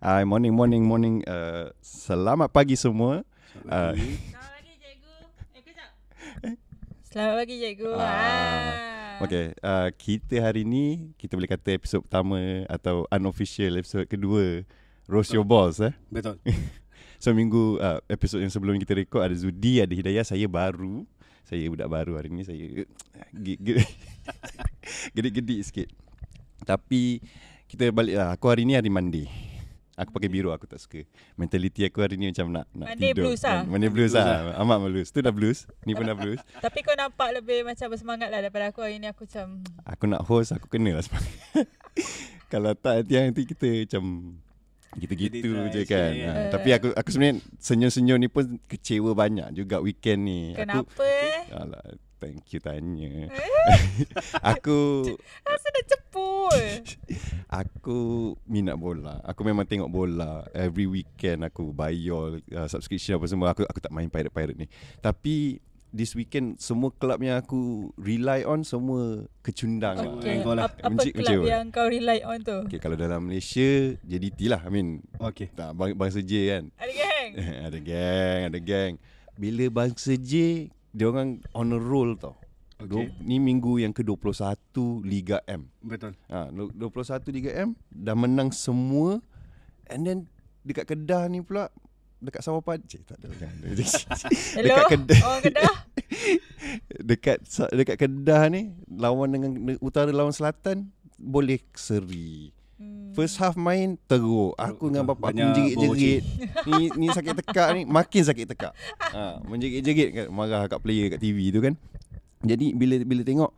Uh, morning, morning, morning. Uh, selamat pagi semua. Uh, Selamat pagi cikgu. Eh kejap. Selamat pagi cikgu. Ah, Ah. okay, uh, kita hari ni kita boleh kata episod pertama atau unofficial episod kedua Roast Your Balls eh. Betul. So minggu uh, episod yang sebelum kita rekod ada Zudi, ada Hidayah, saya baru. Saya budak baru hari ni saya ge- ge- gedik-gedik sikit. Tapi kita balik lah. Aku hari ni hari Monday. Aku pakai biru aku tak suka. Mentality aku hari ni macam nak nak Monday tidur. blues lah. Monday blues Blues lah. Amat blues. Tu dah blues. Ni pun dah blues. Tapi kau nampak lebih macam bersemangat lah daripada aku hari ni aku macam Aku nak host aku kena lah semangat. Kalau tak nanti nanti kita macam gitu-gitu je kan. Ha, tapi aku aku sebenarnya senyum-senyum ni pun kecewa banyak juga weekend ni. Aku kenapa eh? Alah, thank you tanya. aku Rasa dah cepul. aku minat bola. Aku memang tengok bola every weekend aku bayar uh, subscription apa semua. Aku aku tak main pirate-pirate ni. Tapi this weekend semua kelab yang aku rely on semua kecundang. Okay. lah. Apa, apa Mencik kelab yang kau rely on tu? Okay, kalau dalam Malaysia JDT lah. I mean, Okey. tak bang, bangsa J kan. Ada geng. ada gang, ada gang. Bila bangsa J, dia orang on a roll tau. Okay. Okey. Ni minggu yang ke-21 Liga M. Betul. Ha, 21 Liga M dah menang semua and then dekat Kedah ni pula dekat Sawah Pad Cik, tak ada. Hello. dekat Kedah Orang Kedah. dekat dekat Kedah ni lawan dengan utara lawan selatan boleh seri. Hmm. First half main teruk. Aku dengan Betul. bapak aku menjerit-jerit. ni ni sakit tekak ni, makin sakit tekak. Ha, menjerit-jerit kat marah kat player kat TV tu kan. Jadi bila bila tengok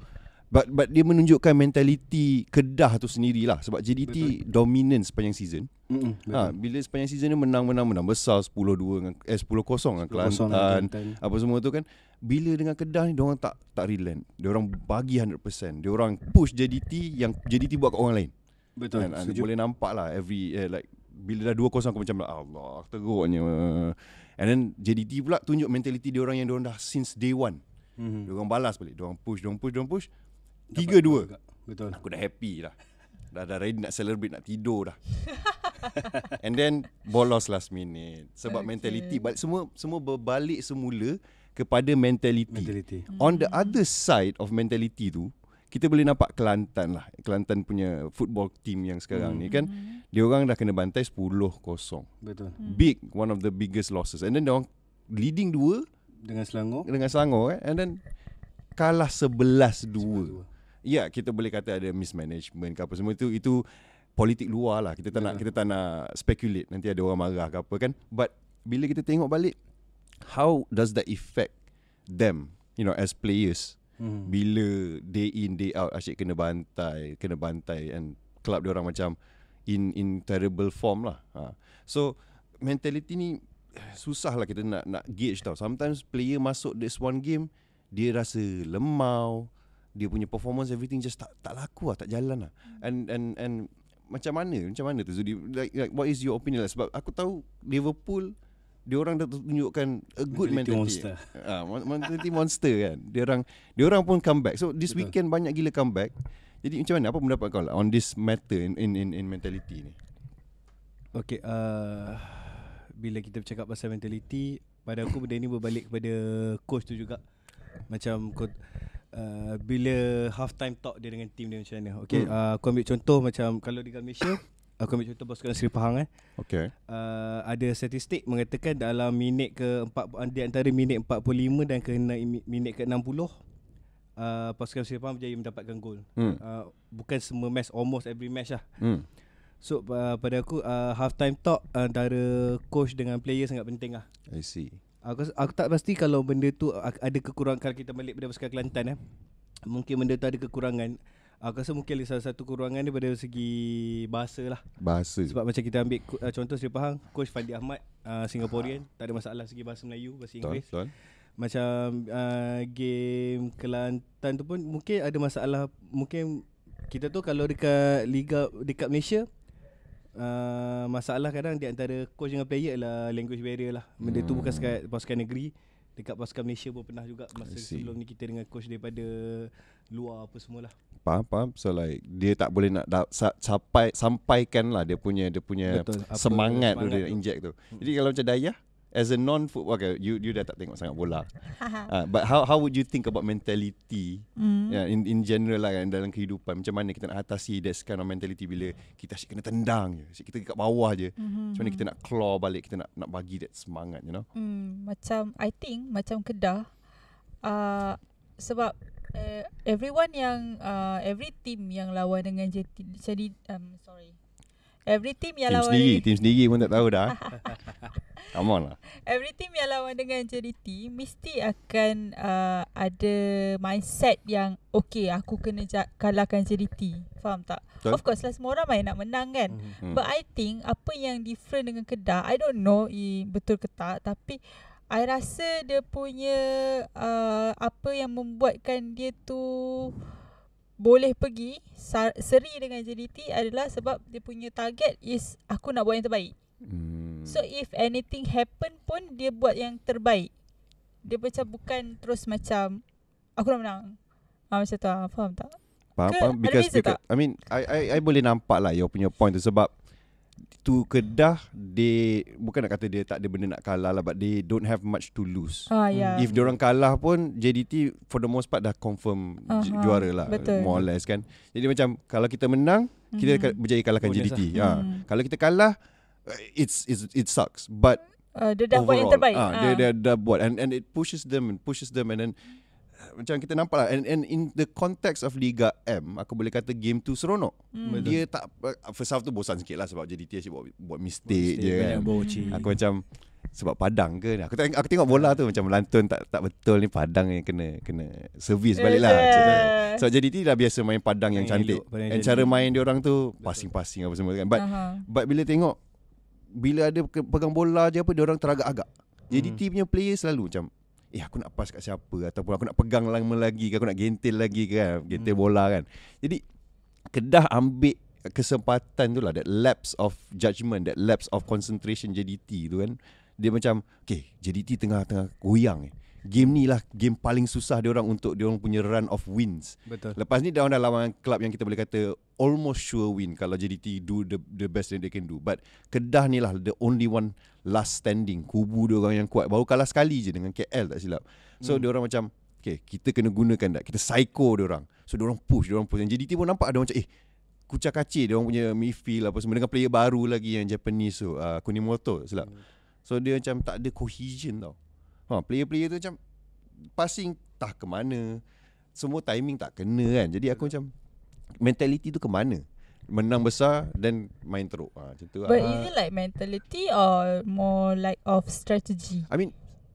but but dia menunjukkan mentality Kedah tu sendirilah sebab JDT dominant sepanjang season. Mm-mm, betul. Ha, bila sepanjang season ni menang menang menang besar 10-2 dengan eh 10-0 dengan 10-0 Kelantan. Apa semua tu kan bila dengan Kedah ni diorang tak tak relent. Diorang bagi 100%. Diorang push JDT yang JDT buat kat orang lain. Betul. Kan, ah, Setuju. boleh nampak lah every eh, like bila dah 2-0 aku macam Allah teruknya. And then JDT pula tunjuk mentality dia orang yang dia orang dah since day one. Mhm. Dia orang balas balik. Dia orang push, dia orang push, dia orang push. Dapat 3-2. juga. Betul. Aku dah happy dah. Dah dah ready nak celebrate nak tidur dah. And then bolos last minute sebab Okay. mentality balik semua semua berbalik semula kepada mentality. Mentality. On the other side of mentality tu kita boleh nampak Kelantan lah. Kelantan punya football team yang sekarang ni kan dia orang dah kena bantai 10-0. Betul. Big one of the biggest losses. And then dia orang leading 2 Dengan Selangor. dengan Selangor kan and then kalah 11-2. Ya, kita boleh kata ada mismanagement ke apa semua itu itu politik luar lah. Kita tak nak Betul. kita tak nak speculate nanti ada orang marah ke apa kan. But bila kita tengok balik how does that affect them, you know, as players Mhm. bila day in day out asyik kena bantai, kena bantai and club dia orang macam in in terrible form lah. Ha. So mentality ni susah lah kita nak nak gauge tau. Sometimes player masuk this one game dia rasa lemau, dia punya performance everything just tak tak laku lah, tak jalan lah. And and and macam mana? Macam mana tu Zudi? Like, like what is your opinion lah? Sebab aku tahu Liverpool dia orang dah tunjukkan a good Mentality mentality. monster. Ah, mentality monster kan. Dia orang dia orang pun comeback. So this Betul. weekend banyak gila comeback. Jadi macam mana? Apa pendapat kau lah on this matter in in in, in mentality ni? Okay, uh, bila kita bercakap pasal mentality, pada aku benda ni berbalik kepada coach tu juga. Macam kau uh, bila half time talk dia dengan team dia macam mana. Okay, hmm. uh, aku ambil contoh macam kalau di Malaysia, aku ambil contoh pasukan Seri Pahang eh. Okay. Uh, ada statistik mengatakan dalam minit ke 4 di antara minit 45 dan ke minit ke 60 uh, pasukan Seri Pahang berjaya mendapatkan gol. Hmm. Uh, bukan semua match almost every match lah. Hmm. So uh, pada aku uh, half time talk antara coach dengan player sangat penting lah. I see. Aku aku tak pasti kalau benda tu ada kekurangan kalau kita balik pada pasukan Kelantan eh. Mungkin benda tu ada kekurangan. Aku rasa mungkin ada salah satu kekurangan dia pada segi bahasa lah. Bahasa. Sebab macam kita ambil uh, contoh Seri Pahang, coach Fandi Ahmad, uh, Singaporean, tak ada masalah segi bahasa Melayu, bahasa Inggeris. betul. Macam uh, game Kelantan tu pun mungkin ada masalah mungkin kita tu kalau dekat liga dekat Malaysia uh, masalah kadang di antara coach dengan player adalah language barrier lah. Benda tu bukan sekat pasukan negeri Dekat pasukan Malaysia pun pernah juga Masa sebelum ni kita dengan coach daripada Luar apa semualah. Faham faham. So like Dia tak boleh nak da- sa- sampai Sampaikan lah Dia punya Dia punya Betul, apa Semangat, tu semangat Dia tu. inject tu. Jadi kalau macam Dayah As a non-football okay, you, you dah tak tengok sangat bola uh, But how how would you think about mentality Hmm. yeah, in, in general lah kan Dalam kehidupan Macam mana kita nak atasi That kind of mentality Bila kita asyik kena tendang je Asyik kita kat bawah je Mhm, Macam mana kita nak claw balik Kita nak nak bagi that semangat you know Hmm, macam I think macam Kedah uh, sebab uh, everyone yang uh, every team yang lawan dengan JT jadi um, sorry. Every team yang Team lawan sendiri Team sendiri pun tak tahu dah Come on lah every team yang lawan dengan JDT mesti akan uh, ada mindset yang okay aku kena ja- kalahkan JDT. Faham tak? Betul. Of course lah semua orang main nak menang kan. Mhm. Hmm. But I think apa yang different dengan Kedah, I don't know i, betul ke tak, tapi I rasa dia punya uh, apa yang membuatkan dia tu boleh pergi seri dengan JDT adalah sebab dia punya target is aku nak buat yang terbaik. hmm. So if anything happen pun dia buat yang terbaik. Dia macam bukan terus macam aku nak menang. Ha, macam tu ah, faham tak? Faham, Ke faham because, because I mean I, I I boleh nampak lah your punya point tu sebab tu Kedah they bukan nak kata dia tak ada benda nak kalah lah but they don't have much to lose. Ah ya. If diorang kalah pun JDT for the most part dah confirm uh Aha, juara lah betul. more or less kan. Jadi macam kalau kita menang kita Mhm. mm berjaya kalahkan Bonus JDT. lah. Ha. Mhm. Kalau kita kalah uh, it's, it's it sucks but uh, dia dah buat yang overall, terbaik. ah, dia, Ah. dia dah buat and and it pushes them and pushes them and then macam kita nampak lah and, and in the context of Liga M aku boleh kata game tu seronok. Hmm. Dia tak first half tu bosan sikit lah sebab JDT asyik buat, buat mistake, je kan. boci aku macam sebab padang ke aku tengok aku tengok bola tu macam melantun tak tak betul ni padang yang kena kena servis balik lah. So JDT dah biasa main padang yang cantik. Padang and cara main dia orang tu passing-passing apa semua kan. But Aha. But bila tengok Bila ada pegang bola je apa Dia orang teragak-agak JDT punya player selalu macam Eh aku nak pass kat siapa? Ataupun aku nak pegang lama lagi ke? Aku nak gentil lagi ke? Kan? Gentil bola kan? Jadi Kedah ambil kesempatan tu lah That lapse of judgement That lapse of concentration JDT tu kan. Dia macam Okay JDT tengah-tengah goyang eh Game ni lah Game paling susah dia orang Untuk dia orang punya run of wins Betul Lepas ni dia orang dah lawan club yang kita boleh kata almost sure win kalau JDT do the the best that they can do. But Kedah ni lah the only one last standing. Kubu dia orang yang kuat. Baru kalah sekali je dengan KL tak silap. So hmm. dia orang macam okay, kita kena gunakan tak. Kita psycho dia orang. So dia orang push, dia orang push. Yang JDT pun nampak ada macam eh kucak kacir dia orang punya midfield apa semua dengan player baru lagi yang Japanese tu uh, Kunimoto silap. So dia macam tak ada cohesion tau. Ha, player-player tu macam passing tak ke mana. Semua timing tak kena kan. Jadi aku macam mentality tu ke mana? Menang besar dan main teruk. Ha, macam tu lah. But is it like mentality or more like of strategy? I mean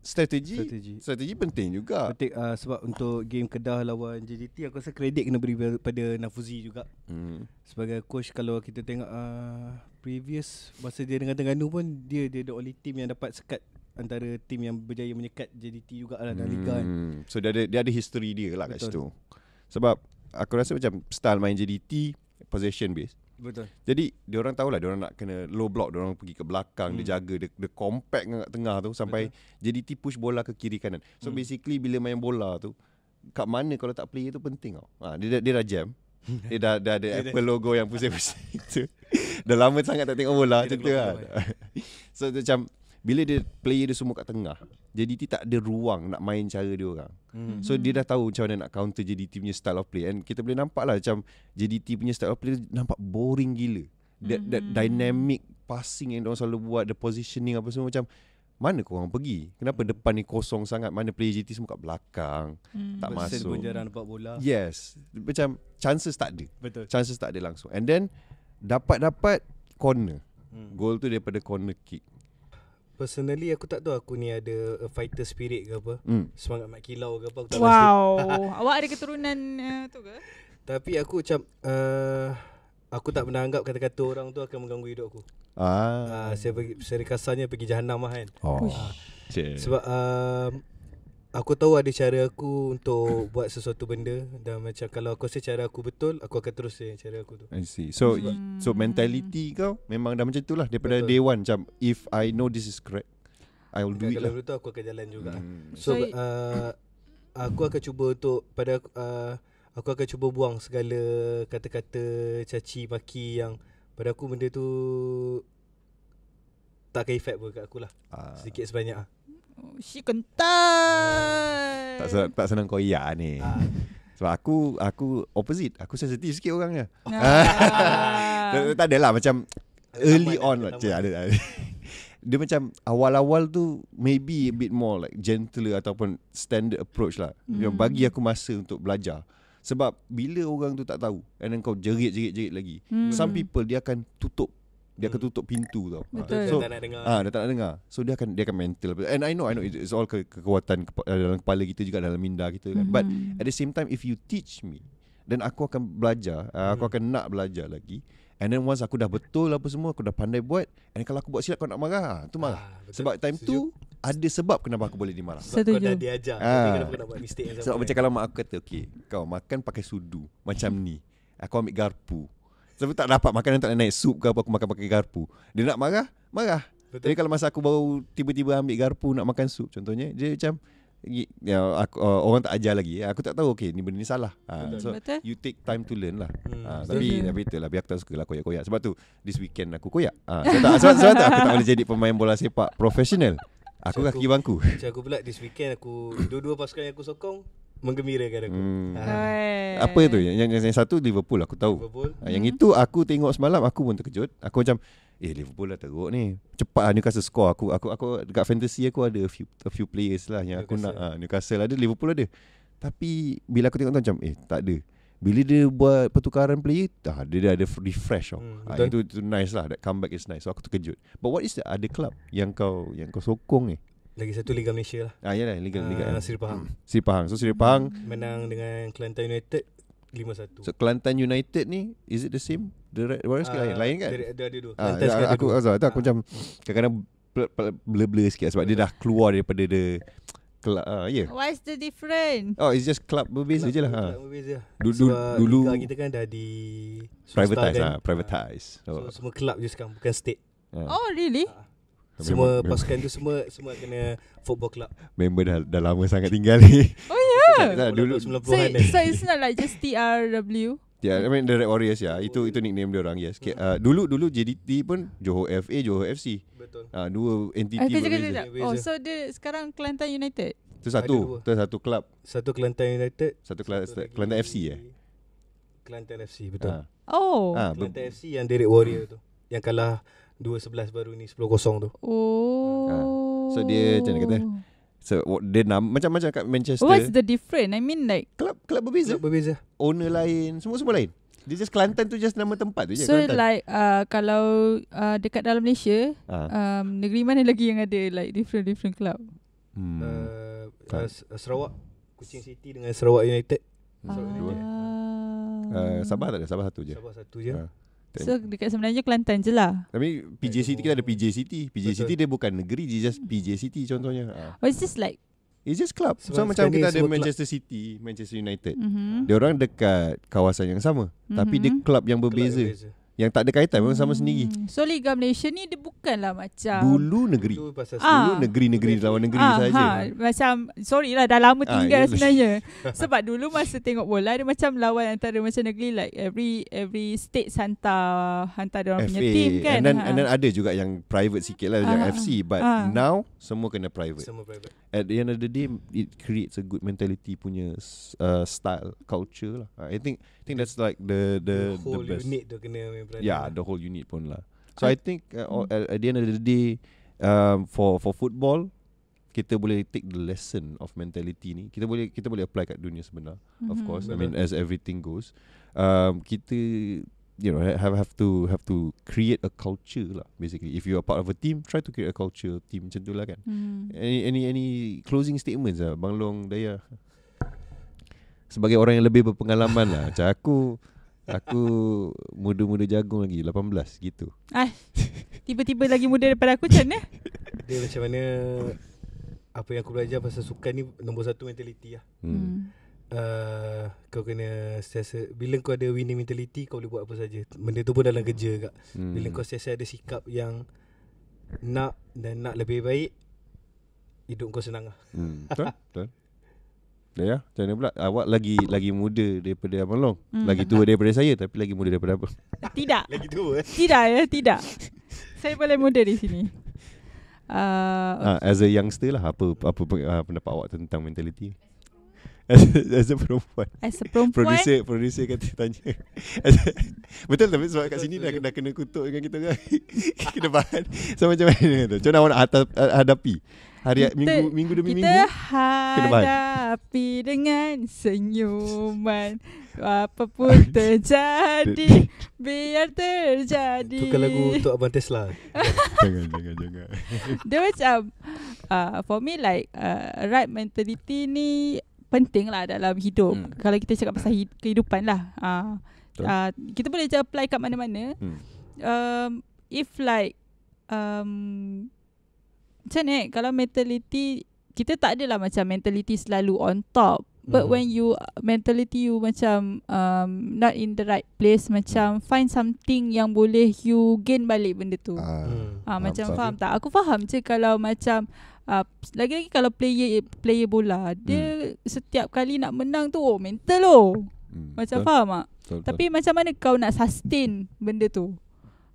strategi Strategi. strategi penting juga. Penting uh, sebab untuk game Kedah lawan JDT aku rasa kredit kena beri pada Nafuzi juga. Hmm. Sebagai coach kalau kita tengok uh, previous masa dia dengan Terengganu pun dia dia the only team yang dapat sekat antara tim yang berjaya menyekat JDT juga lah dalam liga kan. Hmm. So dia ada dia ada history dia lah kat Betul. situ. Sebab aku rasa macam style main JDT possession based. Betul. Jadi dia orang tahulah dia orang nak kena low block, dia orang pergi ke belakang, Hmm. dia jaga dia, dia compact kat tengah tu sampai JDT push bola ke kiri kanan. So Hmm. basically bila main bola tu kat mana kalau tak player tu penting tau. Ha, dia, dia dah jam. Dia dah, dah ada Apple logo yang pusing-pusing tu. dah lama sangat tak tengok bola macam tu kan. so macam bila dia player dia semua kat tengah, JDT tak ada ruang nak main cara dia orang. Hmm. So dia dah tahu macam mana nak counter JDT punya style of play And kita boleh nampak lah macam JDT punya style of play nampak boring gila That, that Mhm. dynamic passing yang diorang selalu buat The positioning apa semua macam Mana korang pergi? Kenapa depan ni kosong sangat? Mana player JDT semua kat belakang? Hmm. Tak Pasal masuk. pun jarang dapat bola. Yes Macam chances tak ada Betul. Chances tak ada langsung And then Dapat-dapat corner Hmm. Goal tu daripada corner kick Personally aku tak tahu aku ni ada a fighter spirit ke apa. hmm. Semangat mak kilau ke apa aku tak pasti. Wow. Awak ada keturunan uh, tu ke? Tapi aku macam uh, aku tak pernah anggap kata-kata orang tu akan mengganggu hidup aku. Ah. Uh, saya pergi secara kasarnya pergi jahanam lah kan. Oh. Cik. Sebab uh, aku tahu ada cara aku untuk buat sesuatu benda dan macam kalau aku rasa cara aku betul, aku akan terus je cara aku tu. I see. So Hmm. so mentality kau memang dah macam tu lah daripada Betul. day one macam if I know this is correct. I will do it Kalau lah. betul aku akan jalan juga. Hmm. So So, uh, aku akan cuba untuk pada uh, aku akan cuba buang segala kata-kata caci maki yang pada aku benda tu tak akan effect pun kat aku lah. Ah, Sedikit sebanyak ah. She kental. tak, senang, tak senang koyak ni. Ah. Sebab aku aku opposite. Aku sensitif sikit orangnya. Ah. Tak, tak adalah macam Ada early on lah. Cik, ada, ada. Dia macam awal-awal tu maybe a bit more like gentler ataupun standard approach lah. Hmm. Yang bagi aku masa untuk belajar. Sebab bila orang tu tak tahu and then kau jerit-jerit-jerit lagi. Hmm. Some people dia akan tutup. Dia akan Hmm. tutup pintu tau. Betul. Dia So tak nak dengar. Ah, dia tak nak dengar. So dia akan dia akan mental. And I know I know it's all ke- kekuatan kepa- dalam kepala kita juga dalam minda kita kan. But Mhm. at the same time if you teach me then aku akan belajar, uh, aku Hmm. akan nak belajar lagi. And then once aku dah betul apa semua, aku dah pandai buat and kalau aku buat silap kau nak marah, ah, tu marah. Ah, betul. Sebab time Setuju. tu ada sebab kenapa aku boleh dimarah. sebab kau dah Setuju. diajar. Ah. Kenapa kau nak buat mistake yang sama? Sebab kan? macam kalau mak aku kata Okay Kau makan pakai sudu Macam ni Aku ambil garpu Sebab tak dapat makan Tak nak naik sup ke apa Aku makan pakai garpu Dia nak marah Marah Betul. Jadi kalau masa aku baru Tiba-tiba ambil garpu Nak makan sup Contohnya Dia macam ya, aku, uh, Orang tak ajar lagi Aku tak tahu Okay ni benda ni salah ha, Betul. So Betul. you take time to learn lah Hmm, ha. Tapi Betul. Tapi itulah Biar aku tak suka lah koyak-koyak Sebab tu This weekend aku koyak ha, sebab, tak, sebab, sebab tu aku tak boleh jadi Pemain bola sepak Profesional Aku So, kaki aku- bangku Macam aku pula this weekend aku dua-dua pasukan yang aku sokong menggembirakan aku. hmm. Ah. Eh. Apa tu yang, yang, yang satu Liverpool aku tahu Liverpool. Ha, yang itu aku tengok semalam aku pun terkejut. Aku macam eh Liverpool dah teruk ni. Cepat lah Newcastle score. Aku aku aku dekat fantasy aku ada a few a few players lah yang aku nak Newcastle. ha, Newcastle ada Liverpool ada. Tapi bila aku tengok tu macam eh tak ada. Bila dia buat pertukaran player dah dia dah ada refresh tau. Hmm, ha, itu, itu nice lah that comeback is nice. So aku terkejut. But what is the other club yang kau yang kau sokong ni? Lagi satu Liga Malaysia lah. Ah yalah Liga Liga. Ah, Seri Pahang. Seri Pahang. So Seri Pahang Menang dengan Kelantan United 5-1. So Kelantan United ni Is it the same The Red Warriors ke lain Lain kan Dari, ada ada dua. Ah, Kelantan ya, sekarang ada aku dua. aku, aku, aku Ah. macam kadang-kadang blur-blur sikit sebab dia dah keluar daripada the club ah ya. Yeah. What's the difference? Oh it's just club berbeza je lah. Ha. Kelab berbeza. Dulu Sebab dulu Liga kita kan dah di privatize ah, privatize. So, Oh. semua kelab je sekarang bukan state. ah. Oh really? Semua Memang- pasukan tu semua semua kena football club. member dah dah lama sangat tinggal ni. Oh yeah. Dah, dulu- 90-an So, so it's not like just TRW. yeah, I mean the Red Warriors ya. Itu itu nickname dia orang yes. Okay, uh, dulu dulu JDT pun Johor FA, Johor FC. Betul. Ah dua entity Eh, kejap, kejap, berbeza. kejap. Berbeza. Oh, so dia sekarang Kelantan United. Itu satu, itu satu club, Satu Kelantan United, satu satu Kelantan FC eh. Kelantan FC betul. Ah. Oh. Ah, ber- Kelantan FC yang Derek Warrior tu. Yang kalah 2-11 baru ni 10-0 tu. Oh. So, dia macam mana kata? So what- dia nam macam-macam kat Manchester. What's the difference? I mean like Club club berbeza. Sebab berbeza. owner lain, semua semua lain. Dia just Kelantan tu just nama tempat tu je So Kelantan. like uh, kalau uh, dekat dalam Malaysia ha. um, negeri mana lagi yang ada like different different club? hmm. Uh, uh, Sarawak Kuching City dengan Sarawak United. Hmm, dua. Ah. Uh, Sabah tak ada, Sabah satu je. Sabah satu je. Ah. So dekat sebenarnya Kelantan je lah. Tapi PJ City kita ada PJ City. PJ Betul. City dia bukan negeri, dia just PJ City contohnya. Ha. Oh it's just like It's just club. So Sebab macam kita ada Manchester City, Manchester United. mm-hmm. Dia orang dekat kawasan yang sama, tapi dia club yang berbeza. berbeza. Yang tak ada kaitan memang sama sendiri. Hmm. So Liga Malaysia ni dia bukanlah macam Dulu negeri. Itu pasal Ah. Dulu negeri-negeri lawan negeri ah, saja. ha, macam sorry lah dah lama Ah, tinggal yelah. sebenarnya. Sebab dulu masa tengok bola dia macam lawan antara macam negeri like every every state hantar hantar dia orang punya team kan. And then, Ha. and then ada juga yang private sikit lah yang Ah, FC but ah. now semua kena private. Semua private. At the end of the day it creates a good mentality punya uh, style culture lah. I think think that's like the the the whole the best. unit tu kena main peranan. Yeah, the whole unit pun lah. So I- I think uh, all- at, at the end of the day um, for for football kita boleh take the lesson of mentality ni. Kita boleh kita boleh apply kat dunia sebenar. Of Mhm. course. I mean as everything goes. Um, kita you know have have to have to create a culture lah basically. If you are part of a team, try to create a culture team macam tu lah kan. Hmm. Any any any closing statements lah Bang Long Daya. Sebagai orang yang lebih berpengalaman lah Macam aku Aku muda-muda jagung lagi 18 gitu Ah, tiba-tiba lagi muda daripada aku macam mana? Dia macam mana apa yang aku belajar pasal sukan ni nombor satu mentality lah. hmm. Uh, kau kena sentiasa bila kau ada winning mentality kau boleh buat apa saja. Benda tu pun dalam kerja kak. Hmm. Bila kau sentiasa ada sikap yang nak dan nak lebih baik Hidup kau senang lah Hmm, betul, betul. Ya, macam mana pula? Awak lagi lagi muda daripada Abang Long. Hmm. Lagi tua daripada saya tapi lagi muda daripada Abang. Tidak. Lagi tua eh Tidak ya, tidak. Saya paling muda di sini. Uh, Ah, as a youngster lah apa apa uh, pendapat awak tentang mentality? As a, as a perempuan. as a perempuan, Producer producer kata tanya. Betul tapi sebab kat sini dah, dah kena kutuk dengan kita kan. kena bahan. So macam mana tu? Macam mana awak nak hadapi hari Kita- minggu minggu demi kita minggu? Kena hadapi dengan senyuman. Apa pun terjadi, biar terjadi. Tukar lagu untuk Abang Tesla jangan jangan jangan. Dia macam uh, For me like uh, Right mentality ni Penting lah dalam hidup Hmm. Kalau kita cakap pasal hid- kehidupan lah uh, uh, Kita boleh je apply kat mana-mana Hmm. um, If like um, Macam ni eh, Kalau mentality Kita tak adalah macam mentality selalu on top But Mhm. when you mentality you macam um, not in the right place macam find something yang boleh you gain balik benda tu. Ah, Hmm. Ah Faham, macam faham. tak? Aku faham je kalau macam uh, lagi-lagi kalau player player bola, dia setiap kali nak menang tu oh mental oh. hmm, Macam betul, faham tak? betul, betul. Tapi macam mana kau nak sustain benda tu?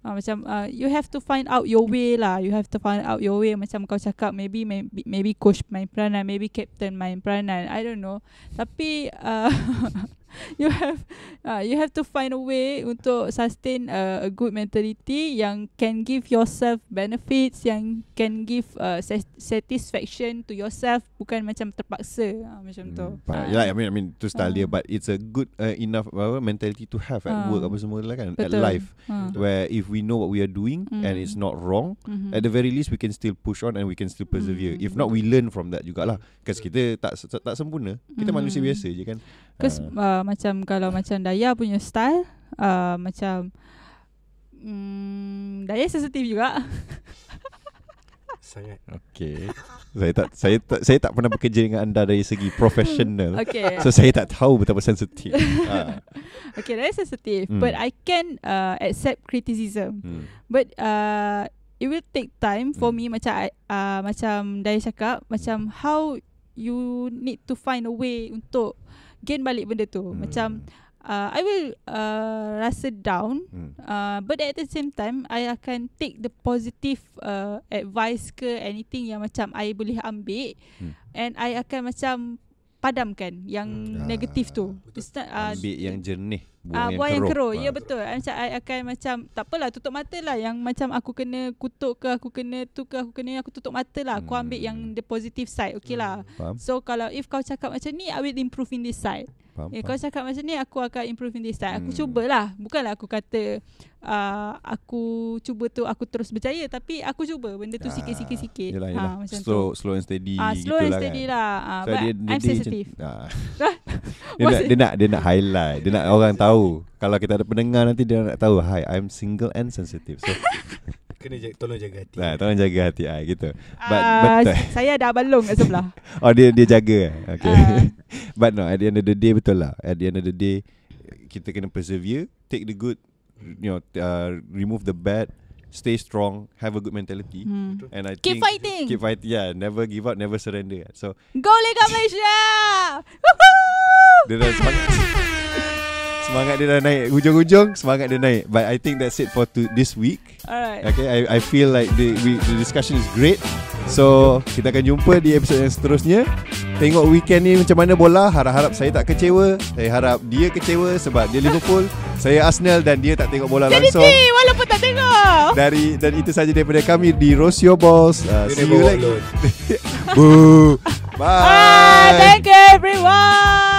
Ah macam uh, you have to find out your way lah. You have to find out your way macam kau cakap maybe maybe, maybe coach main peranan, maybe captain main peranan. I don't know. Tapi uh, you have uh, you have to find a way untuk sustain uh, a good mentality yang can give yourself benefits yang can give uh, sa- satisfaction to yourself bukan macam terpaksa uh, macam tu. Hmm, faham. Ah. Yelah, I mean, I mean tu style dia, Ah. but it's a good uh, enough apa, mentality to have at Ah. work apa semua lah kan, at Betul. life, Ha. where if we know what we are doing and Mm. it's not wrong, Mhm. at the very least we can still push on and we can still persevere. Mm. If not, we learn from that jugalah. Because kita tak tak, tak sempurna, kita Mm. manusia biasa je kan. Because Ah. uh, macam kalau macam Daya punya style uh, macam mm, Daya sensitif juga. Sangat Okay. saya tak saya tak saya tak pernah bekerja dengan anda dari segi profesional. okay. So saya tak tahu betapa sensitif. ah. okay, Daya sensitif. Hmm. But I can uh, accept criticism. Hmm. But uh, it will take time for Hmm. me macam uh, macam Daya cakap macam how you need to find a way untuk gain balik benda tu. Hmm. Macam uh, I will uh, rasa down Hmm. Uh, but at the same time I akan take the positive uh, advice ke anything yang macam I boleh ambil Hmm. and I akan macam padamkan yang Hmm. negatif tu. Betul. It's not, uh, Ambil yang jernih, buang, yang, buang yang keruh. Ya Ah. betul. I Macam I akan macam tak apalah tutup mata lah yang macam aku kena kutuk ke aku kena tu ke aku kena aku tutup mata lah. Aku ambil Hmm. yang the positive side. Okay lah. Faham? So kalau if kau cakap macam ni I will improve in this side. Faham? Eh, faham. kau cakap macam ni aku akan improve in this side. Aku Hmm. cubalah. Bukanlah aku kata uh, aku cuba tu aku terus berjaya tapi aku cuba benda tu Ah, sikit-sikit-sikit. Yelah, Ha, yelah. macam slow, tu. slow and steady Ah, slow and steady kan. lah. Ah, So but dia, dia, I'm dia sensitive. Macam, ah. Dah. dia, nak, dia nak dia nak highlight, dia nak orang tahu. Kalau kita ada pendengar nanti dia nak tahu, hi, I'm single and sensitive. So, Kena jaga, tolong jaga hati nah, tolong jaga hati I gitu. But Ah, betul. saya ada abang long kat sebelah. Oh dia dia jaga. eh? Okay. Ah. But no, at the end of the day betul lah. At the end of the day kita kena persevere, take the good, you know, uh, remove the bad, stay strong, have a good mentality. Hmm. And I think Keep fighting. Keep fighting. Yeah, never give up, never surrender. So Go Liga Malaysia. Woohoo! dia dah semangat. Semangat dia dah naik hujung-hujung, semangat dia naik. But I think that's it for to this week. Alright. Okay, I I feel like the we, the discussion is great. So kita akan jumpa di episod yang seterusnya. Tengok weekend ni macam mana bola. Harap-harap saya tak kecewa. Saya harap dia kecewa sebab dia Liverpool. saya Arsenal dan dia tak tengok bola Jadi langsung. T walaupun tak tengok. Dari dan itu saja daripada kami di Roast Your Balls. Uh, see you alone. Boo. Ah, Bye. thank you.